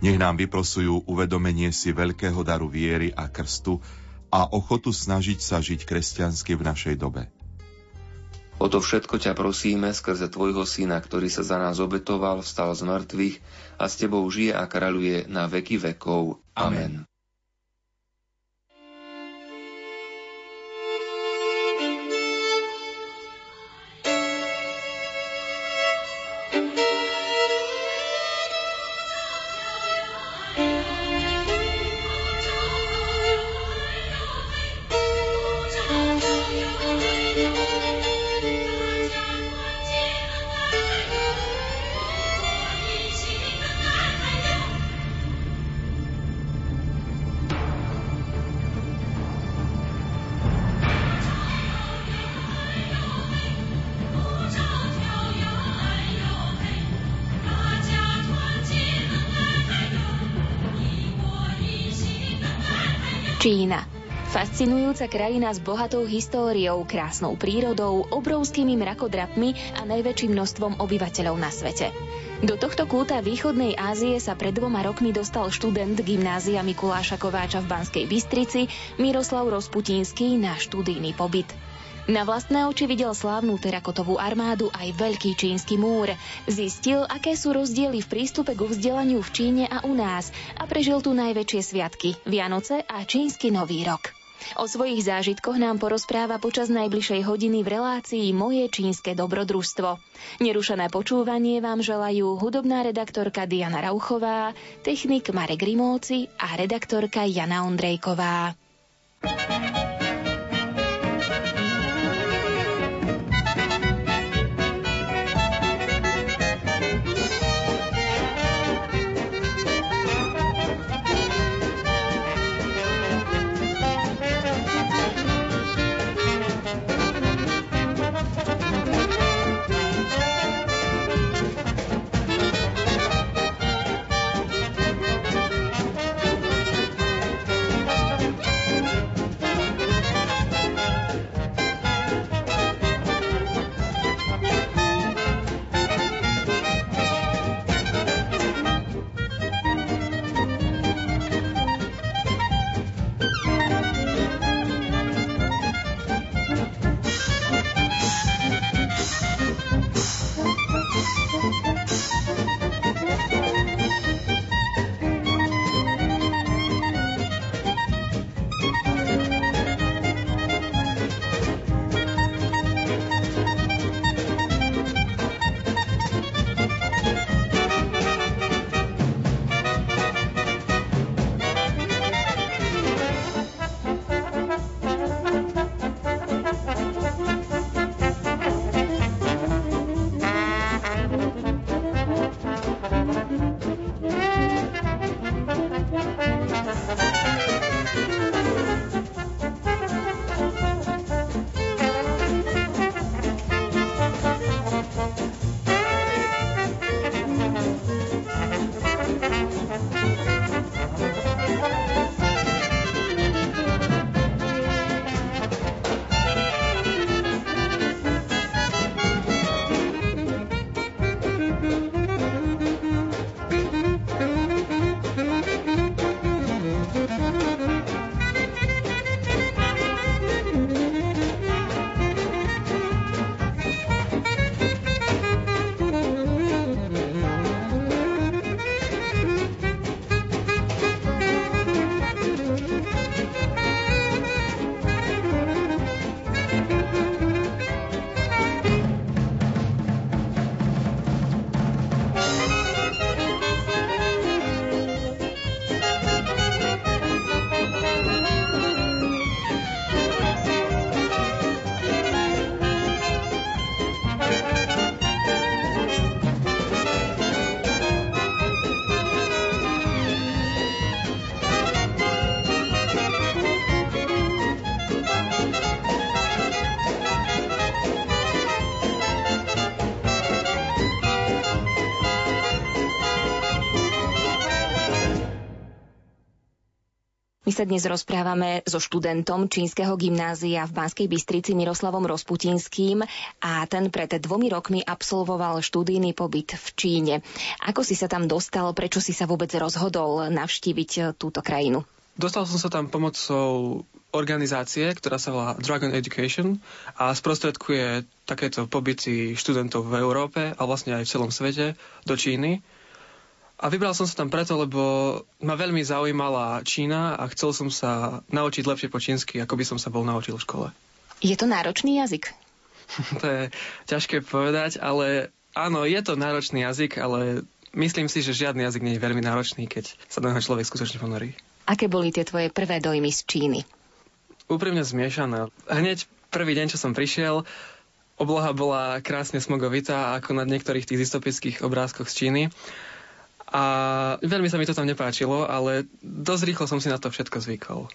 Nech nám vyprosujú uvedomenie si veľkého daru viery a krstu a ochotu snažiť sa žiť kresťansky v našej dobe. O to všetko ťa prosíme skrze Tvojho Syna, ktorý sa za nás obetoval, vstal z mŕtvych a s Tebou žije a kráľuje na veky vekov. Amen. Fascinujúca krajina s bohatou históriou, krásnou prírodou, obrovskými mrakodrapmi a najväčším množstvom obyvateľov na svete. Do tohto kúta východnej Ázie sa pred dvoma rokmi dostal študent gymnázia Mikuláša Kováča v Banskej Bystrici Miroslav Rozputínsky na študijný pobyt. Na vlastné oči videl slávnu terakotovú armádu aj veľký čínsky múr. Zistil, aké sú rozdiely v prístupe k vzdelaniu v Číne a u nás a prežil tu najväčšie sviatky, Vianoce a čínsky nový rok. O svojich zážitkoch nám porozpráva počas najbližšej hodiny v relácii Moje čínske dobrodružstvo. Nerušené počúvanie vám želajú hudobná redaktorka Diana Rauchová, technik Marek Rimóci a redaktorka Jana Ondrejková. Thank you. My sa dnes rozprávame so študentom čínskeho gymnázia v Banskej Bystrici Miroslavom Rozputinským a ten pred dvomi rokmi absolvoval študijný pobyt v Číne. Ako si sa tam dostal, prečo si sa vôbec rozhodol navštíviť túto krajinu? Dostal som sa tam pomocou organizácie, ktorá sa volá Dragon Education a sprostredkuje takéto pobyty študentov v Európe a vlastne aj v celom svete do Číny. A vybral som sa tam preto, lebo ma veľmi zaujímala Čína a chcel som sa naučiť lepšie po čínsky, ako by som sa bol naučil v škole. Je to náročný jazyk? to je ťažké povedať, ale áno, je to náročný jazyk, ale myslím si, že žiadny jazyk nie je veľmi náročný, keď sa do neho človek skutočne ponorí. Aké boli tie tvoje prvé dojmy z Číny? Úprimne zmiešané. Hneď prvý deň, čo som prišiel, obloha bola krásne smogovitá, ako na niektorých tých dystopických obrázkoch z Číny. A veľmi sa mi to tam nepáčilo, ale dosť rýchlo som si na to všetko zvykol.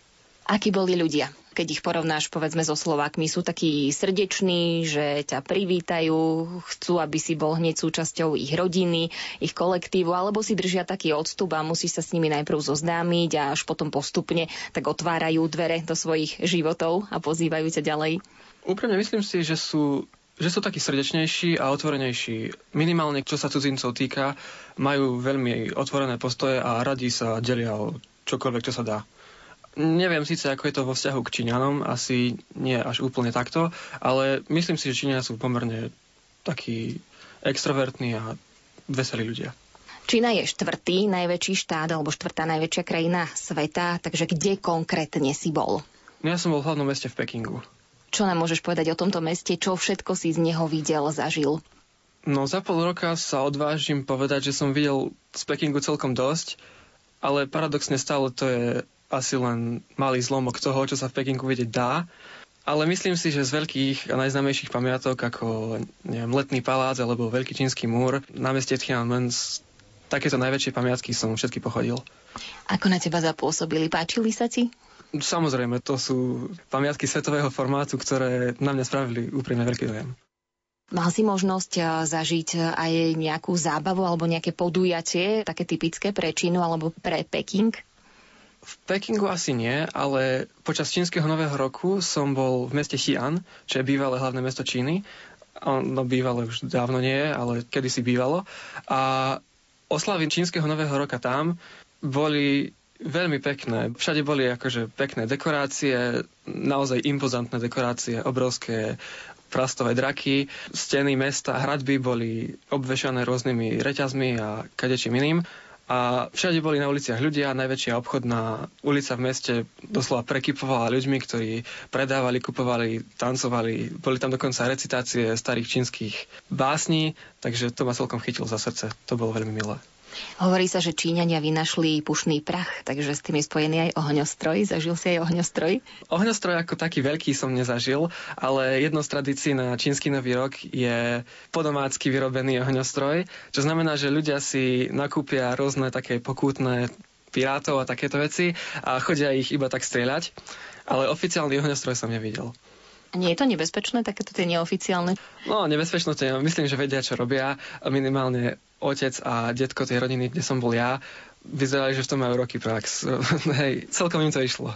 Akí boli ľudia, keď ich porovnáš povedzme so Slovákmi? Sú takí srdeční, že ťa privítajú, chcú, aby si bol hneď súčasťou ich rodiny, ich kolektívu, alebo si držia taký odstup a musíš sa s nimi najprv zoznámiť a až potom postupne tak otvárajú dvere do svojich životov a pozývajú ťa ďalej? Úprimne myslím si, že sú že sú takí srdečnejší a otvorenejší. Minimálne, čo sa cudzincov týka, majú veľmi otvorené postoje a radi sa delia o čokoľvek, čo sa dá. Neviem síce, ako je to vo vzťahu k Číňanom, asi nie až úplne takto, ale myslím si, že Číňania sú pomerne takí extrovertní a veselí ľudia. Čína je štvrtý najväčší štát alebo štvrtá najväčšia krajina sveta, takže kde konkrétne si bol? No ja som bol v hlavnom meste v Pekingu. Čo nám môžeš povedať o tomto meste? Čo všetko si z neho videl, zažil? No za pol roka sa odvážim povedať, že som videl z Pekingu celkom dosť, ale paradoxne stále to je asi len malý zlomok toho, čo sa v Pekingu vidieť dá. Ale myslím si, že z veľkých a najznámejších pamiatok, ako neviem, Letný palác alebo Veľký čínsky múr, námestie Tiananmen, takéto najväčšie pamiatky som všetky pochodil. Ako na teba zapôsobili? Páčili sa ti? Samozrejme, to sú pamiatky svetového formátu, ktoré na mňa spravili úprimne veľký dojem. Mal si možnosť eh, zažiť eh, aj nejakú zábavu alebo nejaké podujatie, také typické pre Čínu alebo pre Peking? V Pekingu asi nie, ale počas čínskeho nového roku som bol v meste Xi'an, čo je bývalé hlavné mesto Číny. No bývalé už dávno nie je, ale kedysi bývalo. A oslavy čínskeho nového roka tam boli veľmi pekné. Všade boli akože pekné dekorácie, naozaj impozantné dekorácie, obrovské prastové draky, steny mesta, hradby boli obvešané rôznymi reťazmi a kadečím iným. A všade boli na uliciach ľudia, najväčšia obchodná ulica v meste doslova prekypovala ľuďmi, ktorí predávali, kupovali, tancovali. Boli tam dokonca recitácie starých čínskych básní, takže to ma celkom chytilo za srdce. To bolo veľmi milé. Hovorí sa, že Číňania vynašli pušný prach, takže s tým je spojený aj ohňostroj. Zažil si aj ohňostroj? Ohňostroj ako taký veľký som nezažil, ale jedno z tradícií na čínsky nový rok je podomácky vyrobený ohňostroj, čo znamená, že ľudia si nakúpia rôzne také pokútne pirátov a takéto veci a chodia ich iba tak strieľať, ale oficiálny ohňostroj som nevidel. Nie je to nebezpečné, takéto tie neoficiálne? No, nebezpečné to myslím, že vedia, čo robia. Minimálne otec a detko tej rodiny, kde som bol ja, vyzerali, že v tom majú roky prax. Hej, celkom im to išlo.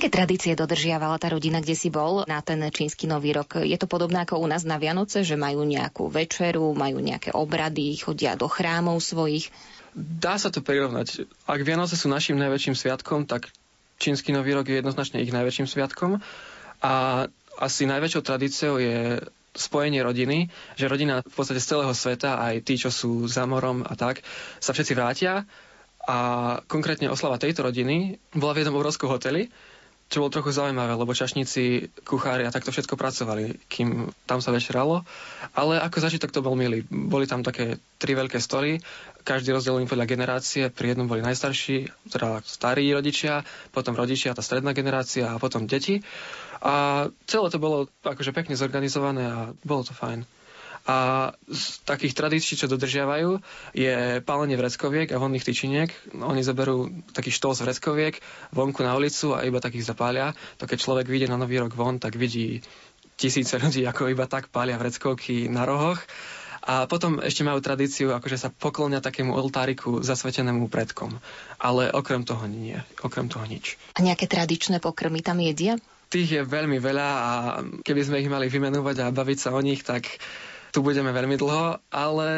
Aké tradície dodržiavala tá rodina, kde si bol na ten čínsky nový rok? Je to podobné ako u nás na Vianoce, že majú nejakú večeru, majú nejaké obrady, chodia do chrámov svojich? Dá sa to prirovnať. Ak Vianoce sú našim najväčším sviatkom, tak čínsky nový rok je jednoznačne ich najväčším sviatkom. A asi najväčšou tradíciou je spojenie rodiny, že rodina v podstate z celého sveta, aj tí, čo sú za morom a tak, sa všetci vrátia a konkrétne oslava tejto rodiny bola v jednom obrovskom hoteli, čo bolo trochu zaujímavé, lebo čašníci, kuchári a takto všetko pracovali, kým tam sa večeralo. Ale ako zažitok to bol milý. Boli tam také tri veľké stoly, každý rozdelený podľa generácie. Pri jednom boli najstarší, teda starí rodičia, potom rodičia, tá stredná generácia a potom deti. A celé to bolo akože pekne zorganizované a bolo to fajn. A z takých tradícií, čo dodržiavajú, je pálenie vreckoviek a vonných tyčiniek. Oni zoberú taký z vreckoviek vonku na ulicu a iba takých zapália. To keď človek vyjde na nový rok von, tak vidí tisíce ľudí, ako iba tak pália vreckovky na rohoch. A potom ešte majú tradíciu, akože sa poklonia takému oltáriku zasvetenému predkom. Ale okrem toho nie. Okrem toho nič. A nejaké tradičné pokrmy tam jedia? Tých je veľmi veľa a keby sme ich mali vymenovať a baviť sa o nich, tak tu budeme veľmi dlho, ale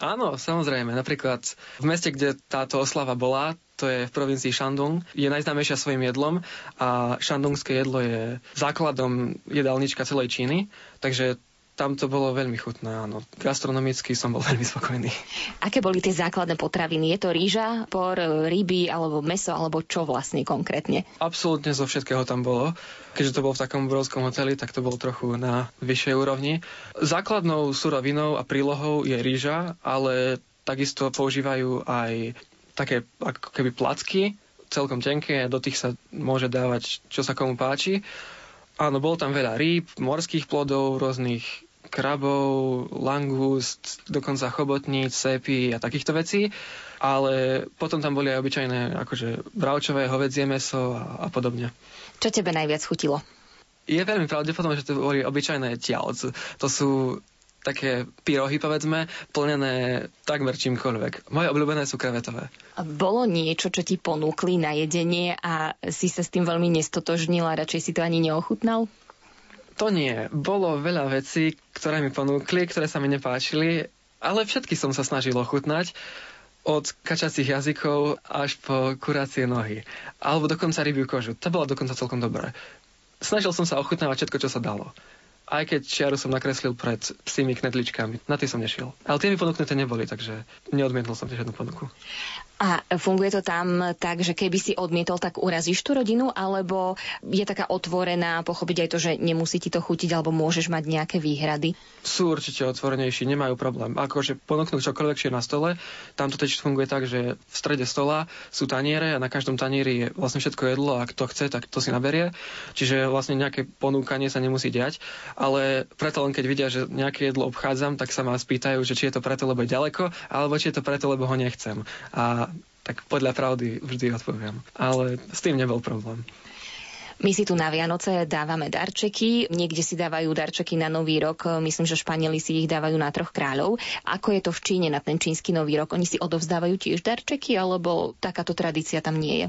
áno, samozrejme. Napríklad v meste, kde táto oslava bola, to je v provincii Shandong, je najznámejšia svojim jedlom a šandungské jedlo je základom jedálnička celej Číny, takže tam to bolo veľmi chutné, áno. Gastronomicky som bol veľmi spokojný. Aké boli tie základné potraviny? Je to rýža, por, ryby alebo meso, alebo čo vlastne konkrétne? Absolútne zo všetkého tam bolo. Keďže to bolo v takom obrovskom hoteli, tak to bolo trochu na vyššej úrovni. Základnou surovinou a prílohou je rýža, ale takisto používajú aj také ako keby placky, celkom tenké, do tých sa môže dávať, čo sa komu páči. Áno, bolo tam veľa rýb, morských plodov, rôznych krabov, langust, dokonca chobotníc, sepy a takýchto vecí. Ale potom tam boli aj obyčajné akože bravčové, hovedzie meso a, a podobne. Čo tebe najviac chutilo? Je veľmi pravdepodobné, že to boli obyčajné tiaoc. To sú také pyrohy, povedzme, plnené takmer čímkoľvek. Moje obľúbené sú krevetové. Bolo niečo, čo ti ponúkli na jedenie a si sa s tým veľmi nestotožnil a radšej si to ani neochutnal? To nie. Bolo veľa vecí, ktoré mi ponúkli, ktoré sa mi nepáčili, ale všetky som sa snažil ochutnať od kačacích jazykov až po kuracie nohy. Alebo dokonca rybiu kožu. To bola dokonca celkom dobré. Snažil som sa ochutnávať všetko, čo sa dalo. Aj keď čiaru som nakreslil pred psými knedličkami. Na tie som nešiel. Ale tie mi ponúknuté neboli, takže neodmietol som žiadnu ponuku. A funguje to tam tak, že keby si odmietol, tak urazíš tú rodinu, alebo je taká otvorená, pochopiť aj to, že nemusí ti to chutiť, alebo môžeš mať nejaké výhrady? Sú určite otvorenejší, nemajú problém. Akože ponúknúť čokoľvek, čo je na stole, tam to teď funguje tak, že v strede stola sú taniere a na každom tanieri je vlastne všetko jedlo a kto chce, tak to si naberie. Čiže vlastne nejaké ponúkanie sa nemusí diať, ale preto len keď vidia, že nejaké jedlo obchádzam, tak sa ma spýtajú, že či je to preto, lebo je ďaleko, alebo či je to preto, lebo ho nechcem. A tak podľa pravdy vždy odpoviem. Ale s tým nebol problém. My si tu na Vianoce dávame darčeky, niekde si dávajú darčeky na Nový rok, myslím, že Španieli si ich dávajú na troch kráľov. Ako je to v Číne na ten čínsky Nový rok? Oni si odovzdávajú tiež darčeky, alebo takáto tradícia tam nie je?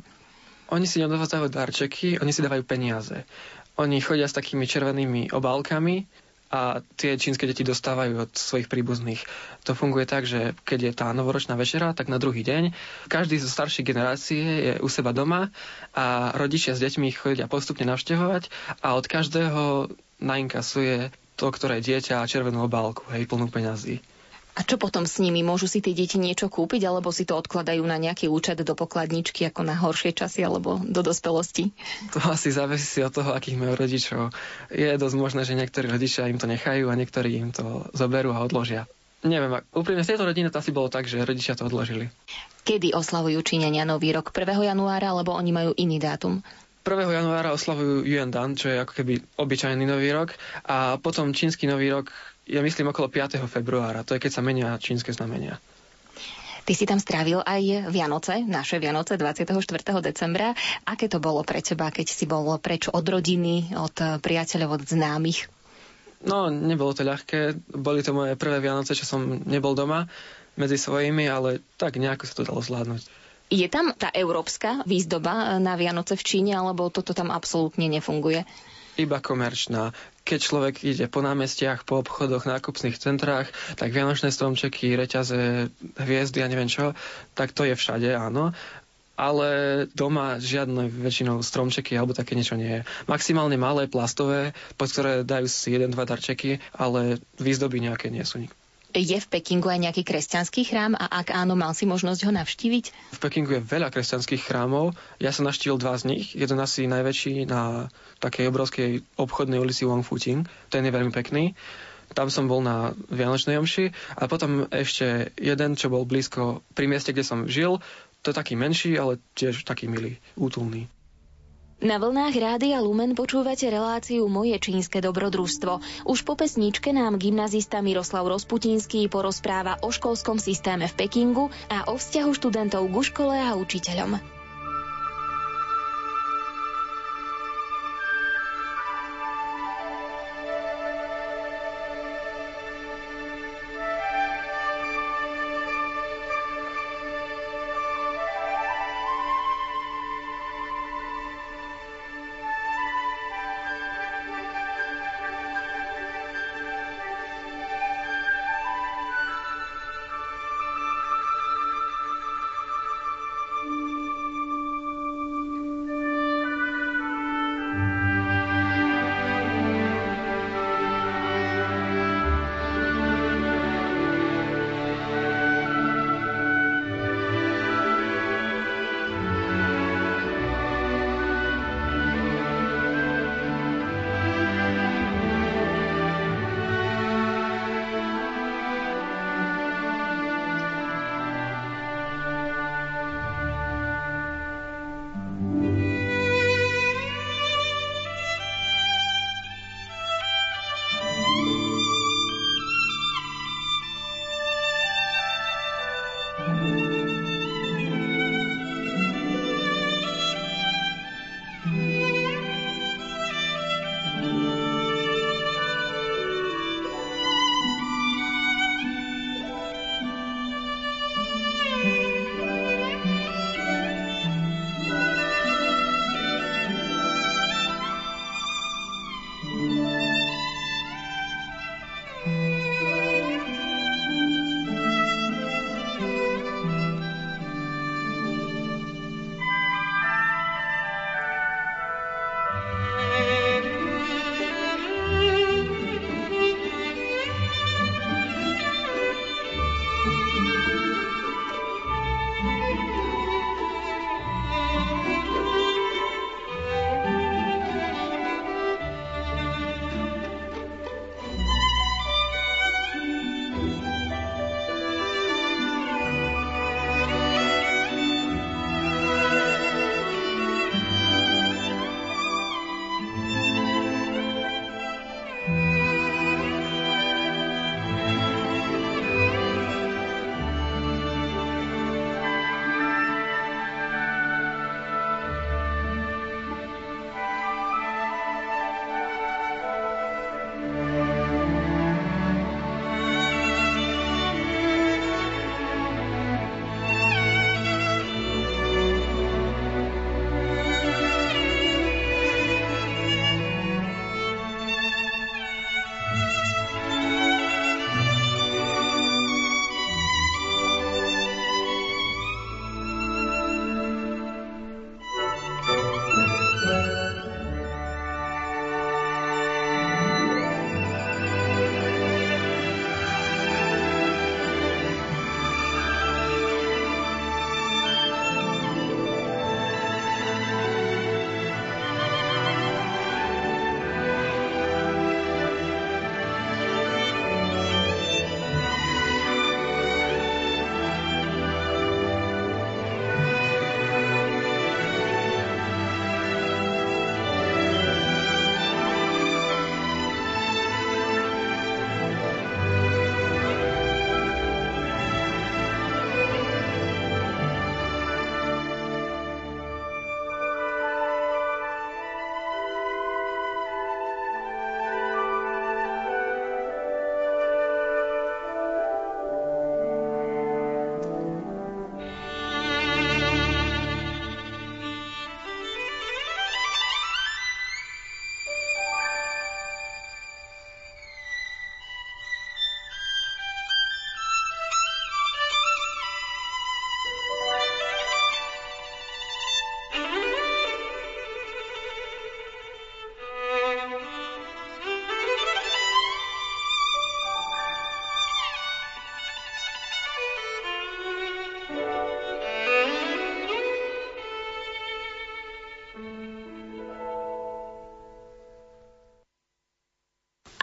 Oni si neodovzdávajú darčeky, oni si dávajú peniaze. Oni chodia s takými červenými obálkami, a tie čínske deti dostávajú od svojich príbuzných. To funguje tak, že keď je tá novoročná večera, tak na druhý deň každý zo staršej generácie je u seba doma a rodičia s deťmi chodia postupne navštevovať a od každého nainkasuje to, ktoré dieťa červenú obálku, hej, plnú peňazí. A čo potom s nimi? Môžu si tie deti niečo kúpiť, alebo si to odkladajú na nejaký účet do pokladničky, ako na horšie časy, alebo do dospelosti? To asi závisí od toho, akých majú rodičov. Je dosť možné, že niektorí rodičia im to nechajú a niektorí im to zoberú a odložia. Neviem, úprimne z tejto rodiny to asi bolo tak, že rodičia to odložili. Kedy oslavujú Číňania Nový rok? 1. januára, alebo oni majú iný dátum? 1. januára oslavujú Dan, čo je ako keby obyčajný nový rok a potom čínsky nový rok ja myslím okolo 5. februára. To je keď sa menia čínske znamenia. Ty si tam strávil aj Vianoce, naše Vianoce 24. decembra. Aké to bolo pre teba, keď si bol preč od rodiny, od priateľov, od známych? No, nebolo to ľahké. Boli to moje prvé Vianoce, čo som nebol doma medzi svojimi, ale tak nejako sa to dalo zvládnuť. Je tam tá európska výzdoba na Vianoce v Číne, alebo toto tam absolútne nefunguje? Iba komerčná. Keď človek ide po námestiach, po obchodoch, nákupných centrách, tak vianočné stromčeky, reťaze, hviezdy a neviem čo, tak to je všade, áno ale doma žiadne väčšinou stromčeky alebo také niečo nie je. Maximálne malé plastové, pod ktoré dajú si jeden, dva darčeky, ale výzdoby nejaké nie sú. Je v Pekingu aj nejaký kresťanský chrám a ak áno, mal si možnosť ho navštíviť? V Pekingu je veľa kresťanských chrámov. Ja som navštívil dva z nich. Jeden asi najväčší na takej obrovskej obchodnej ulici Wang Futing. Ten je veľmi pekný. Tam som bol na Vianočnej omši a potom ešte jeden, čo bol blízko pri mieste, kde som žil. To je taký menší, ale tiež taký milý, útulný. Na vlnách Rádia Lumen počúvate reláciu Moje čínske dobrodružstvo. Už po pesničke nám gymnazista Miroslav Rozputinský porozpráva o školskom systéme v Pekingu a o vzťahu študentov ku škole a učiteľom.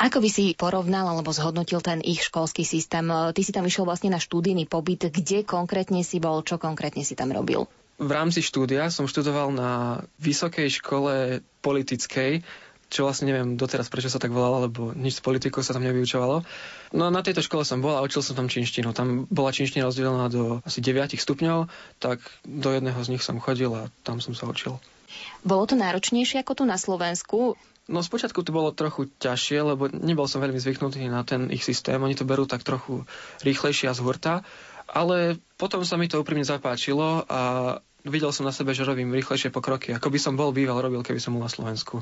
Ako by si porovnal alebo zhodnotil ten ich školský systém? Ty si tam išiel vlastne na štúdijný pobyt. Kde konkrétne si bol? Čo konkrétne si tam robil? V rámci štúdia som študoval na vysokej škole politickej, čo vlastne neviem doteraz, prečo sa tak volalo, lebo nič s politikou sa tam nevyučovalo. No na tejto škole som bol a učil som tam činštinu. Tam bola činština rozdelená do asi 9 stupňov, tak do jedného z nich som chodil a tam som sa učil. Bolo to náročnejšie ako tu na Slovensku? No spočiatku to bolo trochu ťažšie, lebo nebol som veľmi zvyknutý na ten ich systém. Oni to berú tak trochu rýchlejšie a z hurta. Ale potom sa mi to úprimne zapáčilo a videl som na sebe, že robím rýchlejšie pokroky, ako by som bol býval robil, keby som bol na Slovensku.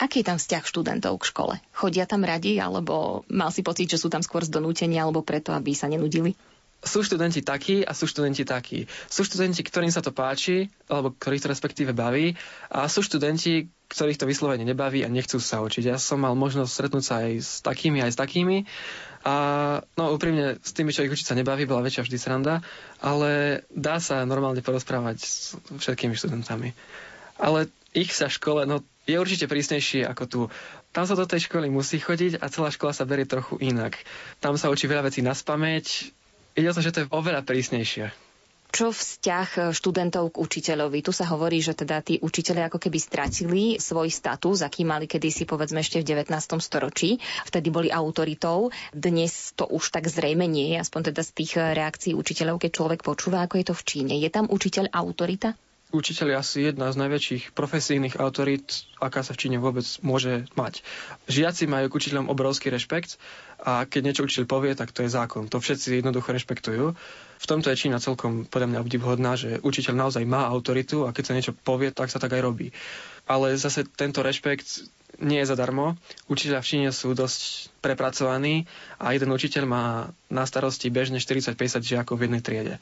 Aký je tam vzťah študentov k škole? Chodia tam radi, alebo mal si pocit, že sú tam skôr z donútenia, alebo preto, aby sa nenudili? sú študenti takí a sú študenti takí. Sú študenti, ktorým sa to páči, alebo ktorých to respektíve baví, a sú študenti, ktorých to vyslovene nebaví a nechcú sa učiť. Ja som mal možnosť stretnúť sa aj s takými, aj s takými. A no úprimne, s tými, čo ich učiť sa nebaví, bola väčšia vždy sranda, ale dá sa normálne porozprávať s všetkými študentami. Ale ich sa škole, no je určite prísnejšie ako tu. Tam sa do tej školy musí chodiť a celá škola sa berie trochu inak. Tam sa učí veľa vecí na spameť, Ide to, že to je oveľa prísnejšie. Čo vzťah študentov k učiteľovi? Tu sa hovorí, že teda tí učiteľe ako keby stratili svoj status, aký mali kedysi povedzme ešte v 19. storočí. Vtedy boli autoritou. Dnes to už tak zrejme nie je, aspoň teda z tých reakcií učiteľov, keď človek počúva, ako je to v Číne. Je tam učiteľ autorita? Učiteľ je asi jedna z najväčších profesijných autorít, aká sa v Číne vôbec môže mať. Žiaci majú k učiteľom obrovský rešpekt a keď niečo učiteľ povie, tak to je zákon. To všetci jednoducho rešpektujú. V tomto je Čína celkom podľa mňa obdivhodná, že učiteľ naozaj má autoritu a keď sa niečo povie, tak sa tak aj robí. Ale zase tento rešpekt nie je zadarmo. Učiteľa v Číne sú dosť prepracovaní a jeden učiteľ má na starosti bežne 40-50 žiakov v jednej triede.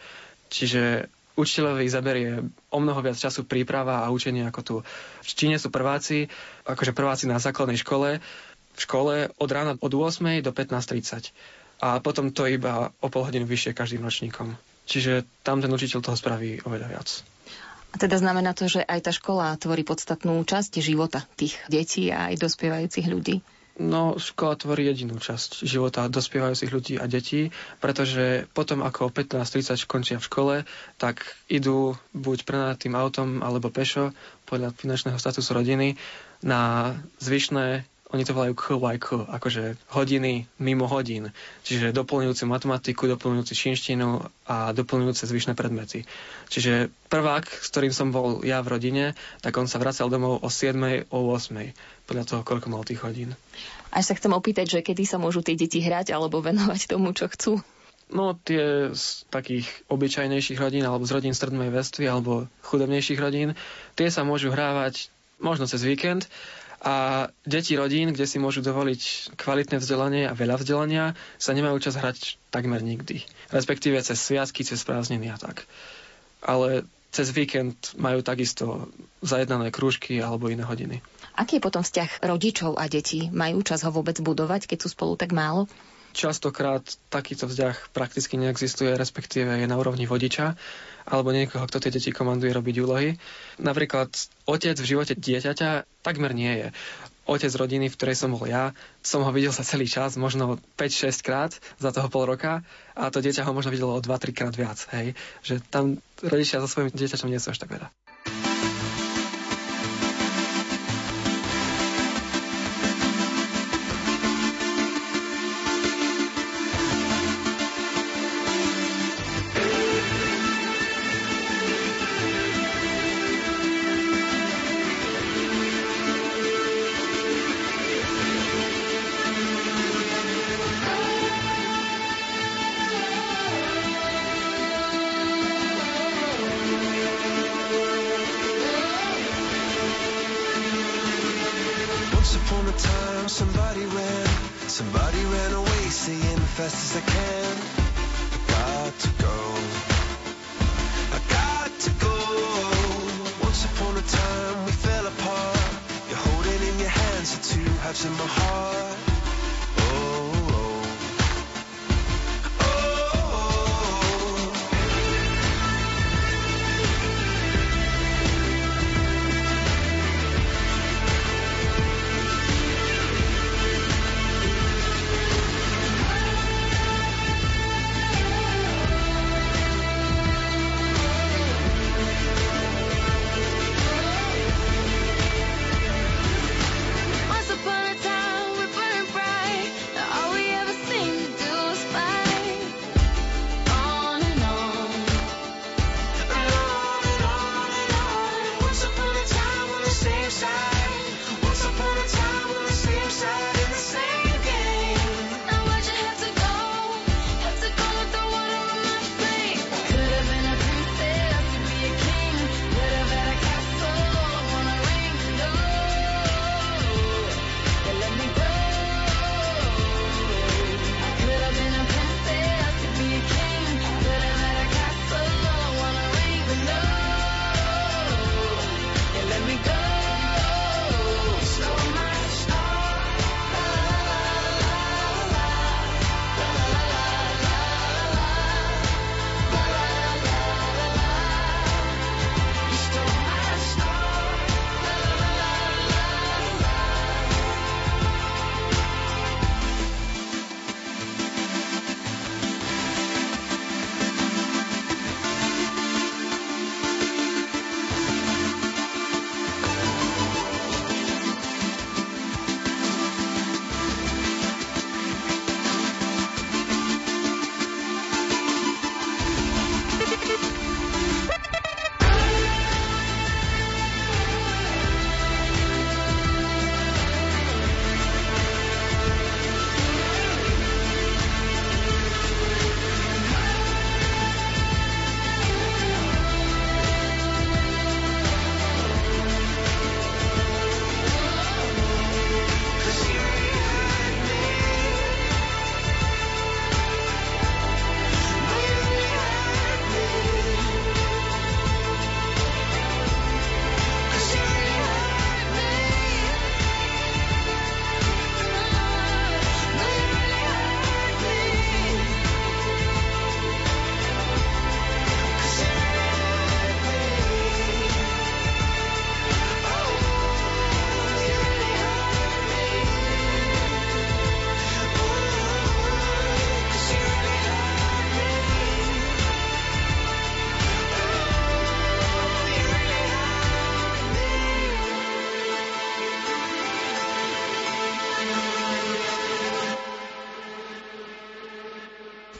Čiže učiteľovi zaberie o mnoho viac času príprava a učenie ako tu. V Číne sú prváci, akože prváci na základnej škole, v škole od rána od 8. do 15.30. A potom to iba o pol hodinu vyššie každým ročníkom. Čiže tam ten učiteľ toho spraví oveľa viac. A teda znamená to, že aj tá škola tvorí podstatnú časť života tých detí a aj dospievajúcich ľudí? No, škola tvorí jedinú časť života dospievajúcich ľudí a detí, pretože potom, ako o 15.30 končia v škole, tak idú buď prenajatým autom alebo pešo podľa finančného statusu rodiny na zvyšné oni to volajú KYK, akože hodiny mimo hodín. Čiže doplňujúce matematiku, doplňujúce činštinu a doplňujúce zvyšné predmety. Čiže prvák, s ktorým som bol ja v rodine, tak on sa vracal domov o 7. o 8. podľa toho, koľko mal tých hodín. Až sa chcem opýtať, že kedy sa môžu tie deti hrať alebo venovať tomu, čo chcú? No tie z takých obyčajnejších rodín alebo z rodín strednej vrstvy alebo chudobnejších rodín, tie sa môžu hrávať možno cez víkend, a deti rodín, kde si môžu dovoliť kvalitné vzdelanie a veľa vzdelania, sa nemajú čas hrať takmer nikdy. Respektíve cez sviatky, cez prázdniny a tak. Ale cez víkend majú takisto zajednané krúžky alebo iné hodiny. Aký je potom vzťah rodičov a detí? Majú čas ho vôbec budovať, keď sú spolu tak málo? Častokrát takýto vzťah prakticky neexistuje, respektíve je na úrovni vodiča alebo niekoho, kto tie deti komanduje robiť úlohy. Napríklad otec v živote dieťaťa takmer nie je. Otec rodiny, v ktorej som bol ja, som ho videl sa celý čas, možno 5-6 krát za toho pol roka a to dieťa ho možno videlo o 2-3 krát viac. Hej? Že tam rodičia so svojím dieťaťom nie sú až tak veľa. somebody ran, somebody ran away, saying fast as I can. I got to go. I got to go. Once upon a time we fell apart. You're holding in your hands the two halves of my heart.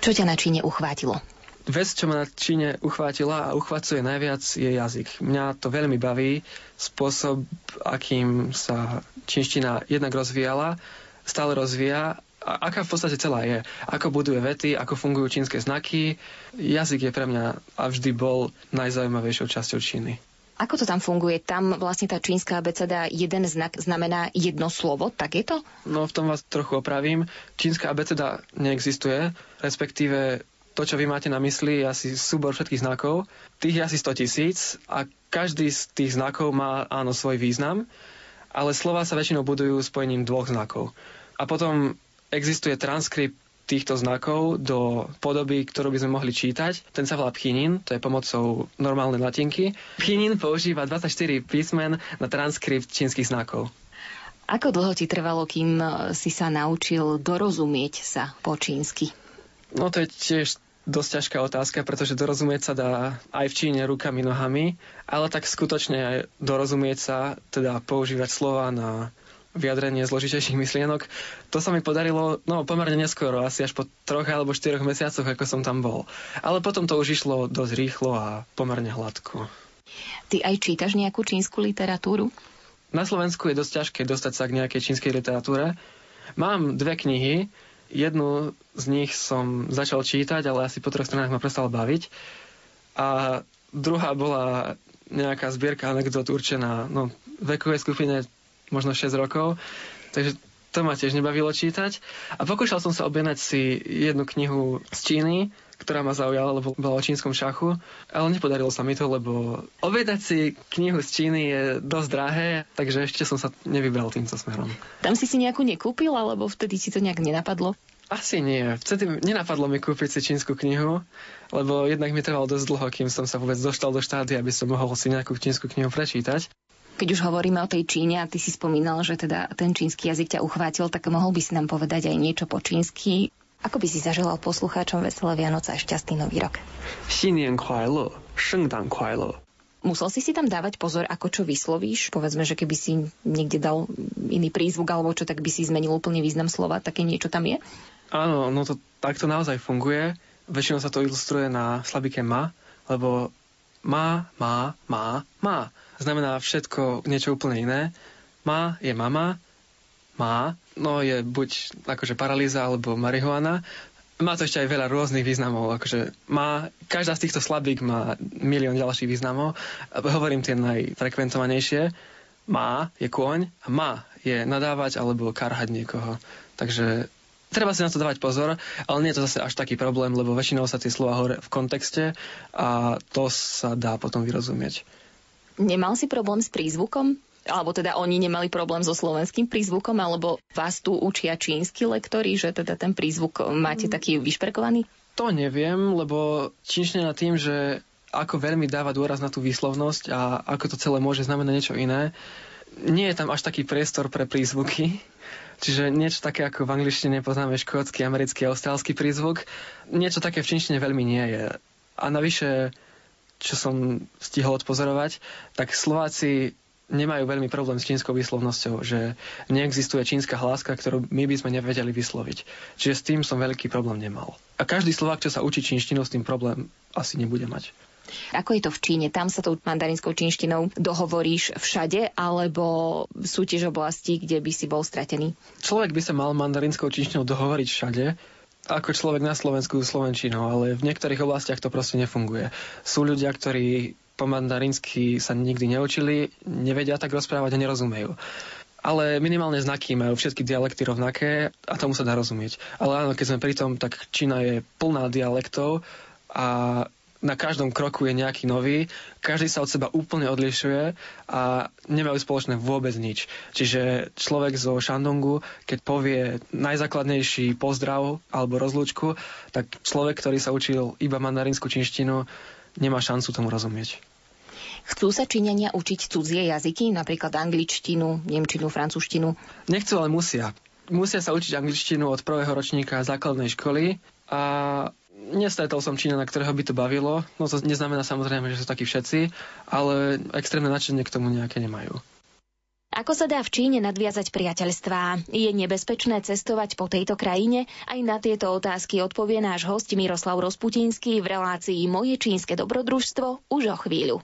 Čo ťa na Číne uchvátilo? Vec, čo ma na Číne uchvátila a uchvacuje najviac, je jazyk. Mňa to veľmi baví, spôsob, akým sa čínština jednak rozvíjala, stále rozvíja a aká v podstate celá je. Ako buduje vety, ako fungujú čínske znaky. Jazyk je pre mňa a vždy bol najzaujímavejšou časťou Číny. Ako to tam funguje? Tam vlastne tá čínska abeceda jeden znak znamená jedno slovo, tak je to? No v tom vás trochu opravím. Čínska abeceda neexistuje, respektíve to, čo vy máte na mysli, je asi súbor všetkých znakov. Tých je asi 100 tisíc a každý z tých znakov má áno svoj význam, ale slova sa väčšinou budujú spojením dvoch znakov. A potom existuje transkript týchto znakov do podoby, ktorú by sme mohli čítať. Ten sa volá Pchinin, to je pomocou normálnej latinky. Pchinin používa 24 písmen na transkript čínskych znakov. Ako dlho ti trvalo, kým e, si sa naučil dorozumieť sa po čínsky? No to je tiež dosť ťažká otázka, pretože dorozumieť sa dá aj v Číne rukami, nohami, ale tak skutočne aj dorozumieť sa, teda používať slova na vyjadrenie zložitejších myšlienok. To sa mi podarilo no, pomerne neskoro, asi až po troch alebo štyroch mesiacoch, ako som tam bol. Ale potom to už išlo dosť rýchlo a pomerne hladko. Ty aj čítaš nejakú čínsku literatúru? Na Slovensku je dosť ťažké dostať sa k nejakej čínskej literatúre. Mám dve knihy, jednu z nich som začal čítať, ale asi po troch stranách ma prestal baviť. A druhá bola nejaká zbierka anekdot určená no, vekovej skupine možno 6 rokov. Takže to ma tiež nebavilo čítať. A pokúšal som sa objednať si jednu knihu z Číny, ktorá ma zaujala, lebo bola o čínskom šachu, ale nepodarilo sa mi to, lebo objednať si knihu z Číny je dosť drahé, takže ešte som sa nevybral týmto smerom. Tam si si nejakú nekúpil, alebo vtedy ti to nejak nenapadlo? Asi nie. Vtedy nenapadlo mi kúpiť si čínsku knihu, lebo jednak mi trvalo dosť dlho, kým som sa vôbec dostal do štády, aby som mohol si nejakú čínsku knihu prečítať. Keď už hovoríme o tej Číne a ty si spomínal, že teda ten čínsky jazyk ťa uchvátil, tak mohol by si nám povedať aj niečo po čínsky. Ako by si zaželal poslucháčom Veselé Vianoce a šťastný nový rok? Musel si si tam dávať pozor, ako čo vyslovíš? Povedzme, že keby si niekde dal iný prízvuk alebo čo, tak by si zmenil úplne význam slova. Také niečo tam je? Áno, no to takto naozaj funguje. Väčšinou sa to ilustruje na slabike ma, lebo má, má, má, má znamená všetko niečo úplne iné. Má je mama, má, no je buď akože paralýza alebo marihuana. Má to ešte aj veľa rôznych významov, akože má, každá z týchto slabík má milión ďalších významov. Hovorím tie najfrekventovanejšie. Má je kôň a má je nadávať alebo karhať niekoho. Takže Treba si na to dávať pozor, ale nie je to zase až taký problém, lebo väčšinou sa tie slova hovoria v kontexte a to sa dá potom vyrozumieť. Nemal si problém s prízvukom? Alebo teda oni nemali problém so slovenským prízvukom, alebo vás tu učia čínsky lektori, že teda ten prízvuk máte mm. taký vyšperkovaný? To neviem, lebo čínština tým, že ako veľmi dáva dôraz na tú výslovnosť a ako to celé môže znamenať niečo iné, nie je tam až taký priestor pre prízvuky. Čiže niečo také ako v angličtine poznáme škótsky, americký, austrálsky prízvuk. Niečo také v čínštine veľmi nie je. A navyše čo som stihol odpozorovať, tak Slováci nemajú veľmi problém s čínskou výslovnosťou, že neexistuje čínska hláska, ktorú my by sme nevedeli vysloviť. Čiže s tým som veľký problém nemal. A každý Slovák, čo sa učí čínštinou, s tým problém asi nebude mať. Ako je to v Číne? Tam sa tou mandarinskou čínštinou dohovoríš všade, alebo sú tiež oblasti, kde by si bol stratený? Človek by sa mal mandarinskou čínštinou dohovoriť všade, ako človek na Slovensku slovenčinou, ale v niektorých oblastiach to proste nefunguje. Sú ľudia, ktorí po mandarinsky sa nikdy neučili, nevedia tak rozprávať a nerozumejú. Ale minimálne znaky majú všetky dialekty rovnaké a tomu sa dá rozumieť. Ale áno, keď sme pri tom, tak Čína je plná dialektov a na každom kroku je nejaký nový, každý sa od seba úplne odlišuje a nemajú spoločné vôbec nič. Čiže človek zo Shandongu, keď povie najzákladnejší pozdrav alebo rozlúčku, tak človek, ktorý sa učil iba mandarínsku čínštinu, nemá šancu tomu rozumieť. Chcú sa Číňania učiť cudzie jazyky, napríklad angličtinu, nemčinu, francúzštinu? Nechcú, ale musia. Musia sa učiť angličtinu od prvého ročníka základnej školy a Nestretol som Číňana, ktorého by to bavilo. No to neznamená samozrejme, že sú takí všetci, ale extrémne nadšenie k tomu nejaké nemajú. Ako sa dá v Číne nadviazať priateľstvá? Je nebezpečné cestovať po tejto krajine? Aj na tieto otázky odpovie náš host Miroslav Rozputinský v relácii Moje čínske dobrodružstvo už o chvíľu.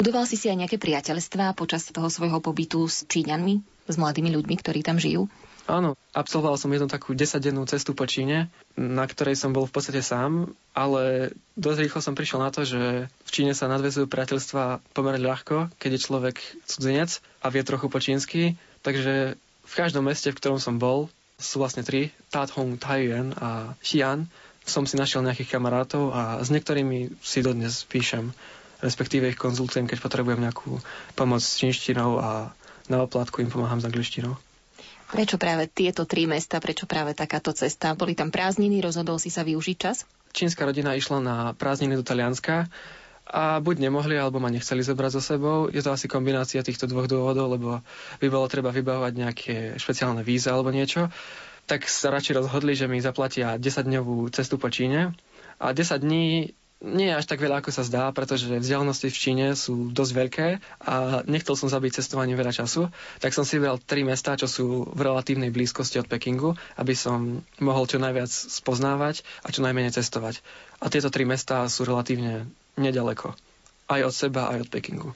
Budoval si si aj nejaké priateľstvá počas toho svojho pobytu s Číňanmi, s mladými ľuďmi, ktorí tam žijú? Áno, absolvoval som jednu takú desaťdennú cestu po Číne, na ktorej som bol v podstate sám, ale dosť rýchlo som prišiel na to, že v Číne sa nadvezujú priateľstva pomerne ľahko, keď je človek cudzinec a vie trochu po čínsky, takže v každom meste, v ktorom som bol, sú vlastne tri, Tat Hong, Taiyuan a Xi'an, som si našiel nejakých kamarátov a s niektorými si dodnes píšem respektíve ich konzultujem, keď potrebujem nejakú pomoc s čínštinou a na oplatku im pomáham s angličtinou. Prečo práve tieto tri mesta, prečo práve takáto cesta? Boli tam prázdniny, rozhodol si sa využiť čas? Čínska rodina išla na prázdniny do Talianska a buď nemohli, alebo ma nechceli zobrať so sebou. Je to asi kombinácia týchto dvoch dôvodov, lebo by bolo treba vybavovať nejaké špeciálne víza alebo niečo. Tak sa radšej rozhodli, že mi zaplatia 10-dňovú cestu po Číne a 10 dní nie až tak veľa, ako sa zdá, pretože vzdialenosti v Číne sú dosť veľké a nechcel som zabiť cestovaním veľa času, tak som si vybral tri mesta, čo sú v relatívnej blízkosti od Pekingu, aby som mohol čo najviac spoznávať a čo najmenej cestovať. A tieto tri mesta sú relatívne nedaleko. Aj od seba, aj od Pekingu.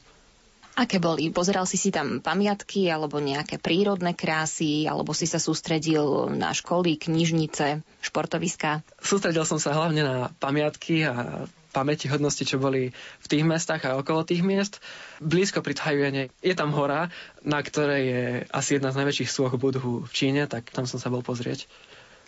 Aké boli? Pozeral si si tam pamiatky alebo nejaké prírodné krásy, alebo si sa sústredil na školy, knižnice, športoviska? Sústredil som sa hlavne na pamiatky a pamäti hodnosti, čo boli v tých mestách a okolo tých miest. Blízko pri Tajvene je tam hora, na ktorej je asi jedna z najväčších súch budhu v Číne, tak tam som sa bol pozrieť.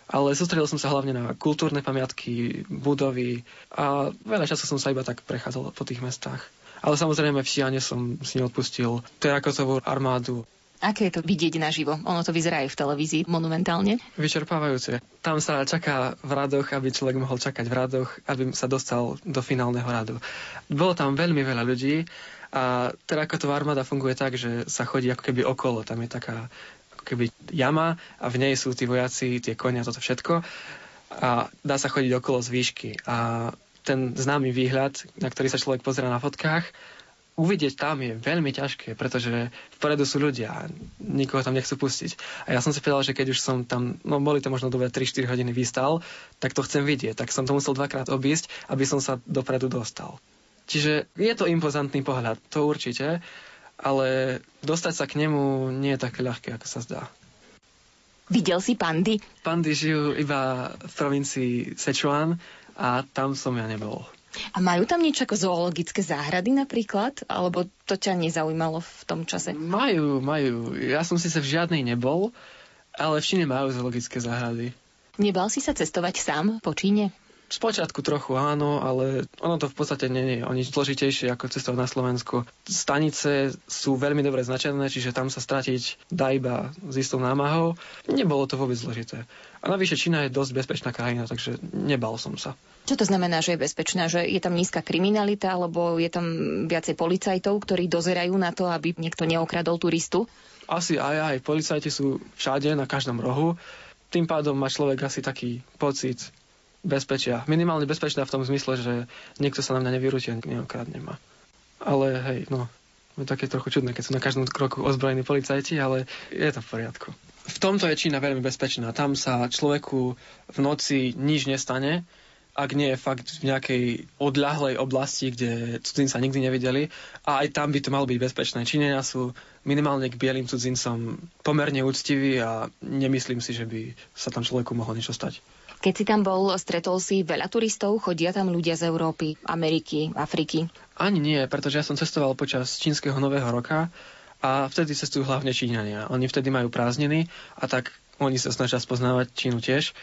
Ale sústredil som sa hlavne na kultúrne pamiatky, budovy a veľa času som sa iba tak prechádzal po tých mestách. Ale samozrejme v Siane som si neodpustil terakotovú armádu. Aké je to vidieť naživo? Ono to vyzerá aj v televízii monumentálne. Vyčerpávajúce. Tam sa čaká v radoch, aby človek mohol čakať v radoch, aby sa dostal do finálneho radu. Bolo tam veľmi veľa ľudí a terakotová armáda funguje tak, že sa chodí ako keby okolo. Tam je taká ako keby jama a v nej sú tí vojaci, tie konia, toto všetko a dá sa chodiť okolo z výšky. A ten známy výhľad, na ktorý sa človek pozera na fotkách, uvidieť tam je veľmi ťažké, pretože vpredu sú ľudia a nikoho tam nechcú pustiť. A ja som si povedal, že keď už som tam, no boli to možno dobre 3-4 hodiny vystal, tak to chcem vidieť. Tak som to musel dvakrát obísť, aby som sa dopredu dostal. Čiže je to impozantný pohľad, to určite, ale dostať sa k nemu nie je také ľahké, ako sa zdá. Videl si pandy? Pandy žijú iba v provincii Sichuan a tam som ja nebol. A majú tam niečo ako zoologické záhrady napríklad? Alebo to ťa nezaujímalo v tom čase? Majú, majú. Ja som si sa v žiadnej nebol, ale v Číne majú zoologické záhrady. Nebal si sa cestovať sám po Číne? Spočiatku trochu áno, ale ono to v podstate nie je o nič zložitejšie ako cestovať na Slovensku. Stanice sú veľmi dobre značené, čiže tam sa stratiť dá iba s istou námahou. Nebolo to vôbec zložité. A navyše Čína je dosť bezpečná krajina, takže nebal som sa. Čo to znamená, že je bezpečná? Že je tam nízka kriminalita, alebo je tam viacej policajtov, ktorí dozerajú na to, aby niekto neokradol turistu? Asi aj, aj. Policajti sú všade, na každom rohu. Tým pádom má človek asi taký pocit, bezpečia. Minimálne bezpečná v tom zmysle, že niekto sa na mňa nevyrúti a neokradne ma. Ale hej, no, je také trochu čudné, keď sú na každom kroku ozbrojení policajti, ale je to v poriadku. V tomto je Čína veľmi bezpečná. Tam sa človeku v noci nič nestane, ak nie je fakt v nejakej odľahlej oblasti, kde cudzinca nikdy nevideli. A aj tam by to malo byť bezpečné. Číňania sú minimálne k bielým cudzincom pomerne úctiví a nemyslím si, že by sa tam človeku mohlo niečo stať. Keď si tam bol, stretol si veľa turistov, chodia tam ľudia z Európy, Ameriky, Afriky? Ani nie, pretože ja som cestoval počas čínskeho nového roka a vtedy cestujú hlavne Číňania. Oni vtedy majú prázdniny a tak oni sa snažia spoznávať Čínu tiež.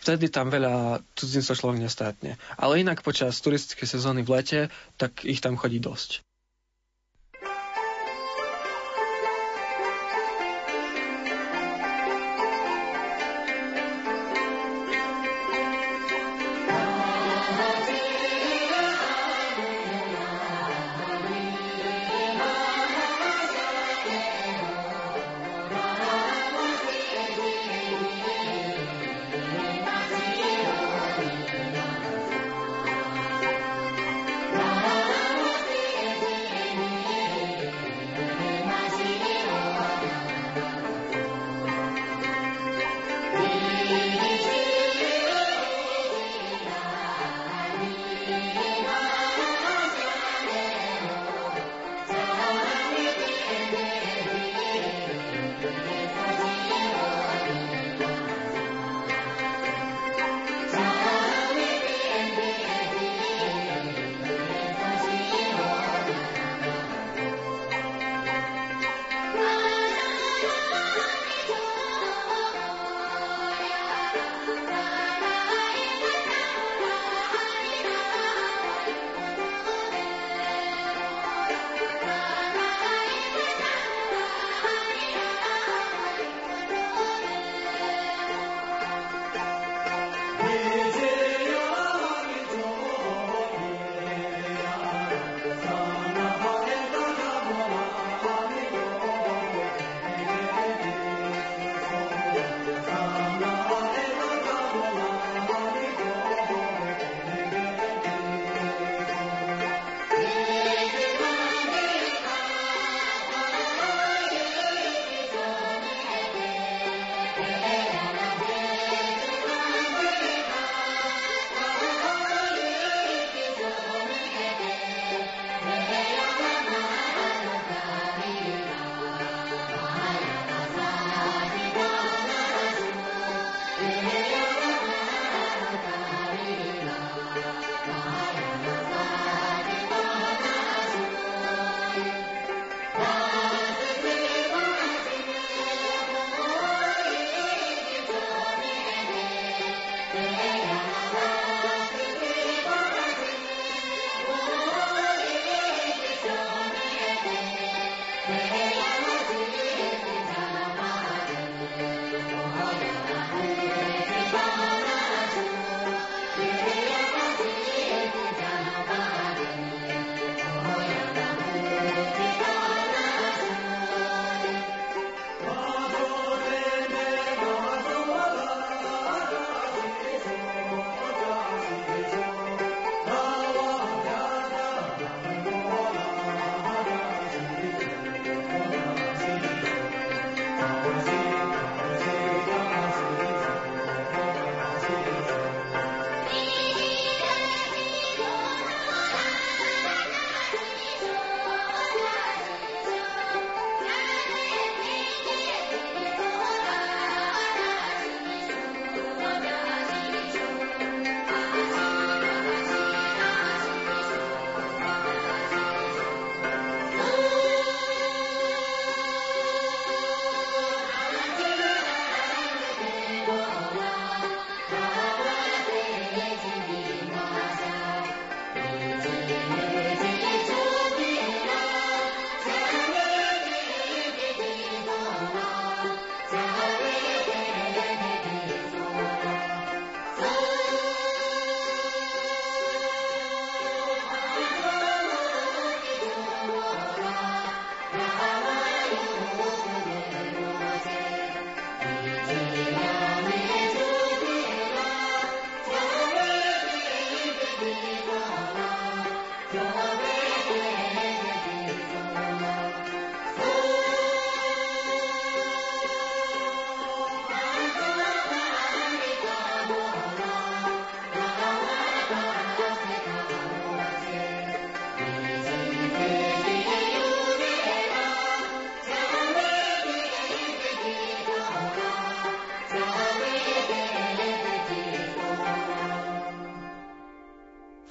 Vtedy tam veľa cudzincov človek nestretne. Ale inak počas turistickej sezóny v lete, tak ich tam chodí dosť.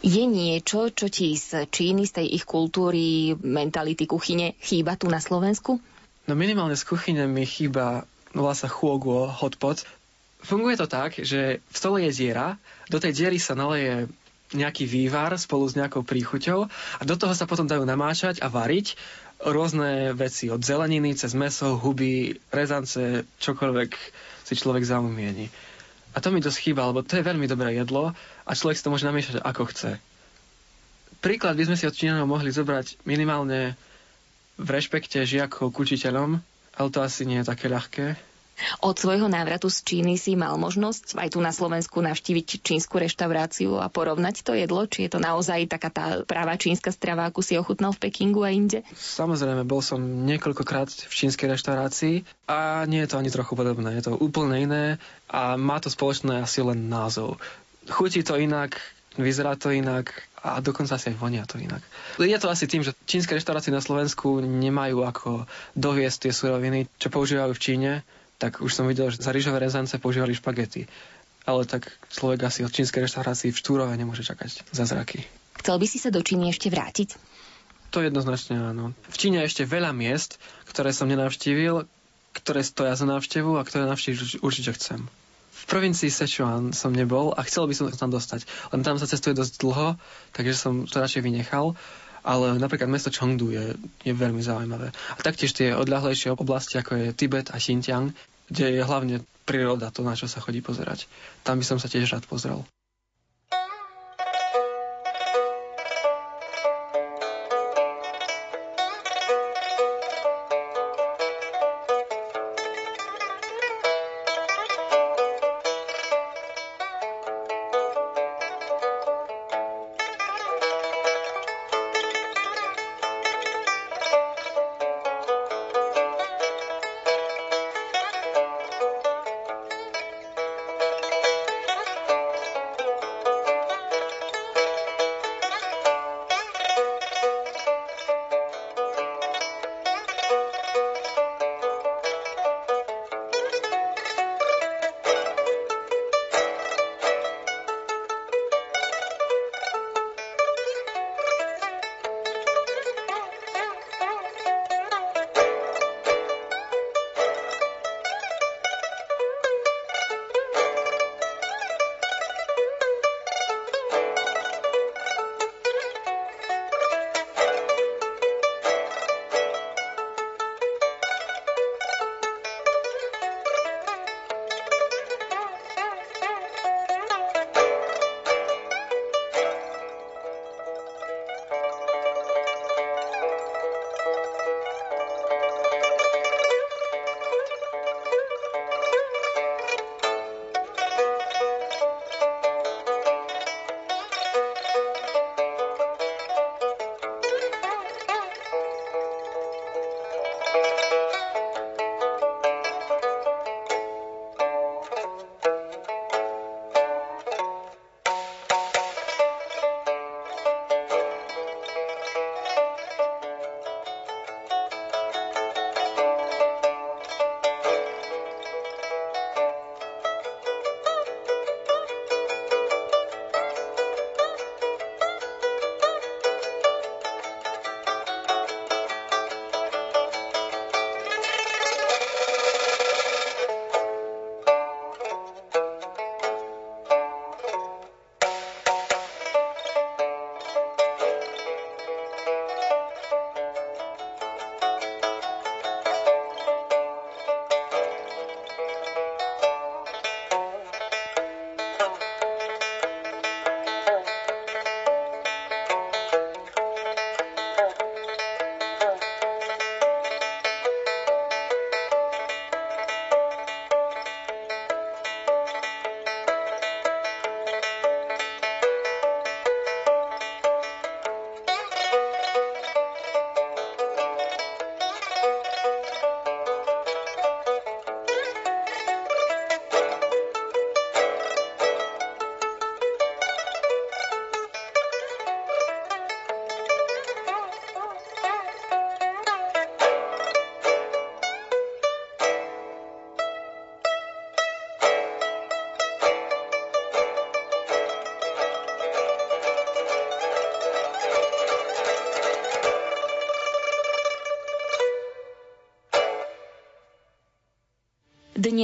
Je niečo, čo ti z Číny, z tej ich kultúry, mentality kuchyne chýba tu na Slovensku? No minimálne z kuchyne mi chýba, volá sa chuoguo, hotpot. Funguje to tak, že v stole je diera, do tej diery sa naleje nejaký vývar spolu s nejakou príchuťou a do toho sa potom dajú namáčať a variť rôzne veci, od zeleniny cez meso, huby, rezance, čokoľvek si človek zaumieni. A to mi dosť chýba, lebo to je veľmi dobré jedlo a človek si to môže namiešať ako chce. Príklad by sme si od Číňanov mohli zobrať minimálne v rešpekte žiakov k učiteľom, ale to asi nie je také ľahké. Od svojho návratu z Číny si mal možnosť aj tu na Slovensku navštíviť čínsku reštauráciu a porovnať to jedlo? Či je to naozaj taká tá práva čínska strava, ako si ochutnal v Pekingu a inde? Samozrejme, bol som niekoľkokrát v čínskej reštaurácii a nie je to ani trochu podobné. Je to úplne iné a má to spoločné asi len názov. Chutí to inak, vyzerá to inak a dokonca asi aj vonia to inak. Je to asi tým, že čínske reštaurácie na Slovensku nemajú ako doviesť tie suroviny, čo používajú v Číne, tak už som videl, že za rýžové rezance používali špagety. Ale tak človek asi od čínskej reštaurácii v Štúrove nemôže čakať za zraky. Chcel by si sa do Číny ešte vrátiť? To jednoznačne áno. V Číne je ešte veľa miest, ktoré som nenavštívil, ktoré stoja za návštevu a ktoré navštíviť určite chcem. V provincii Sichuan som nebol a chcel by som sa tam dostať. Len tam sa cestuje dosť dlho, takže som to radšej vynechal. Ale napríklad mesto Chengdu je, je veľmi zaujímavé. A taktiež tie odľahlejšie oblasti, ako je Tibet a Xinjiang, kde je hlavne príroda, to na čo sa chodí pozerať. Tam by som sa tiež rád pozrel.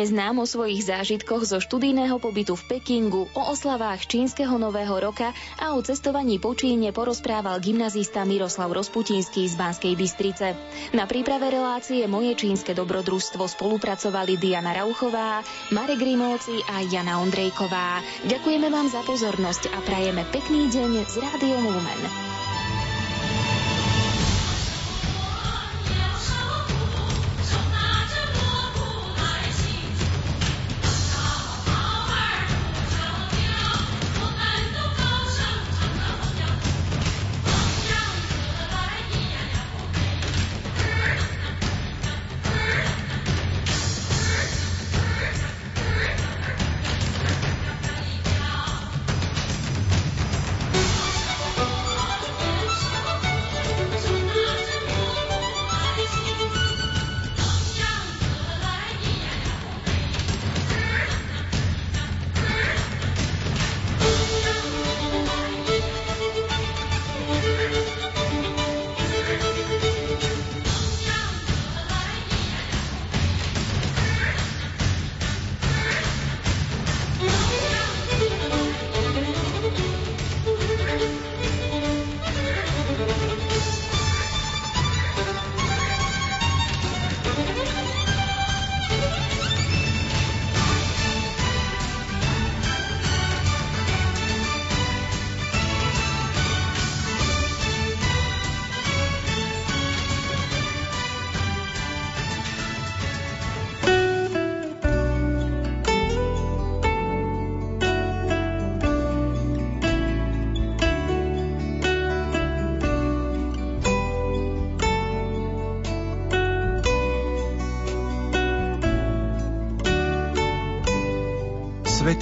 Dnes nám o svojich zážitkoch zo študijného pobytu v Pekingu, o oslavách čínskeho nového roka a o cestovaní po Číne porozprával gymnazista Miroslav Rozputinský z Banskej Bystrice. Na príprave relácie Moje čínske dobrodružstvo spolupracovali Diana Rauchová, Marek Grimovci a Jana Ondrejková. Ďakujeme vám za pozornosť a prajeme pekný deň z Rádiom Lumen.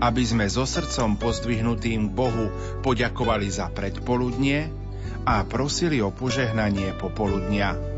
aby sme so srdcom pozdvihnutým Bohu poďakovali za predpoludnie a prosili o požehnanie popoludnia.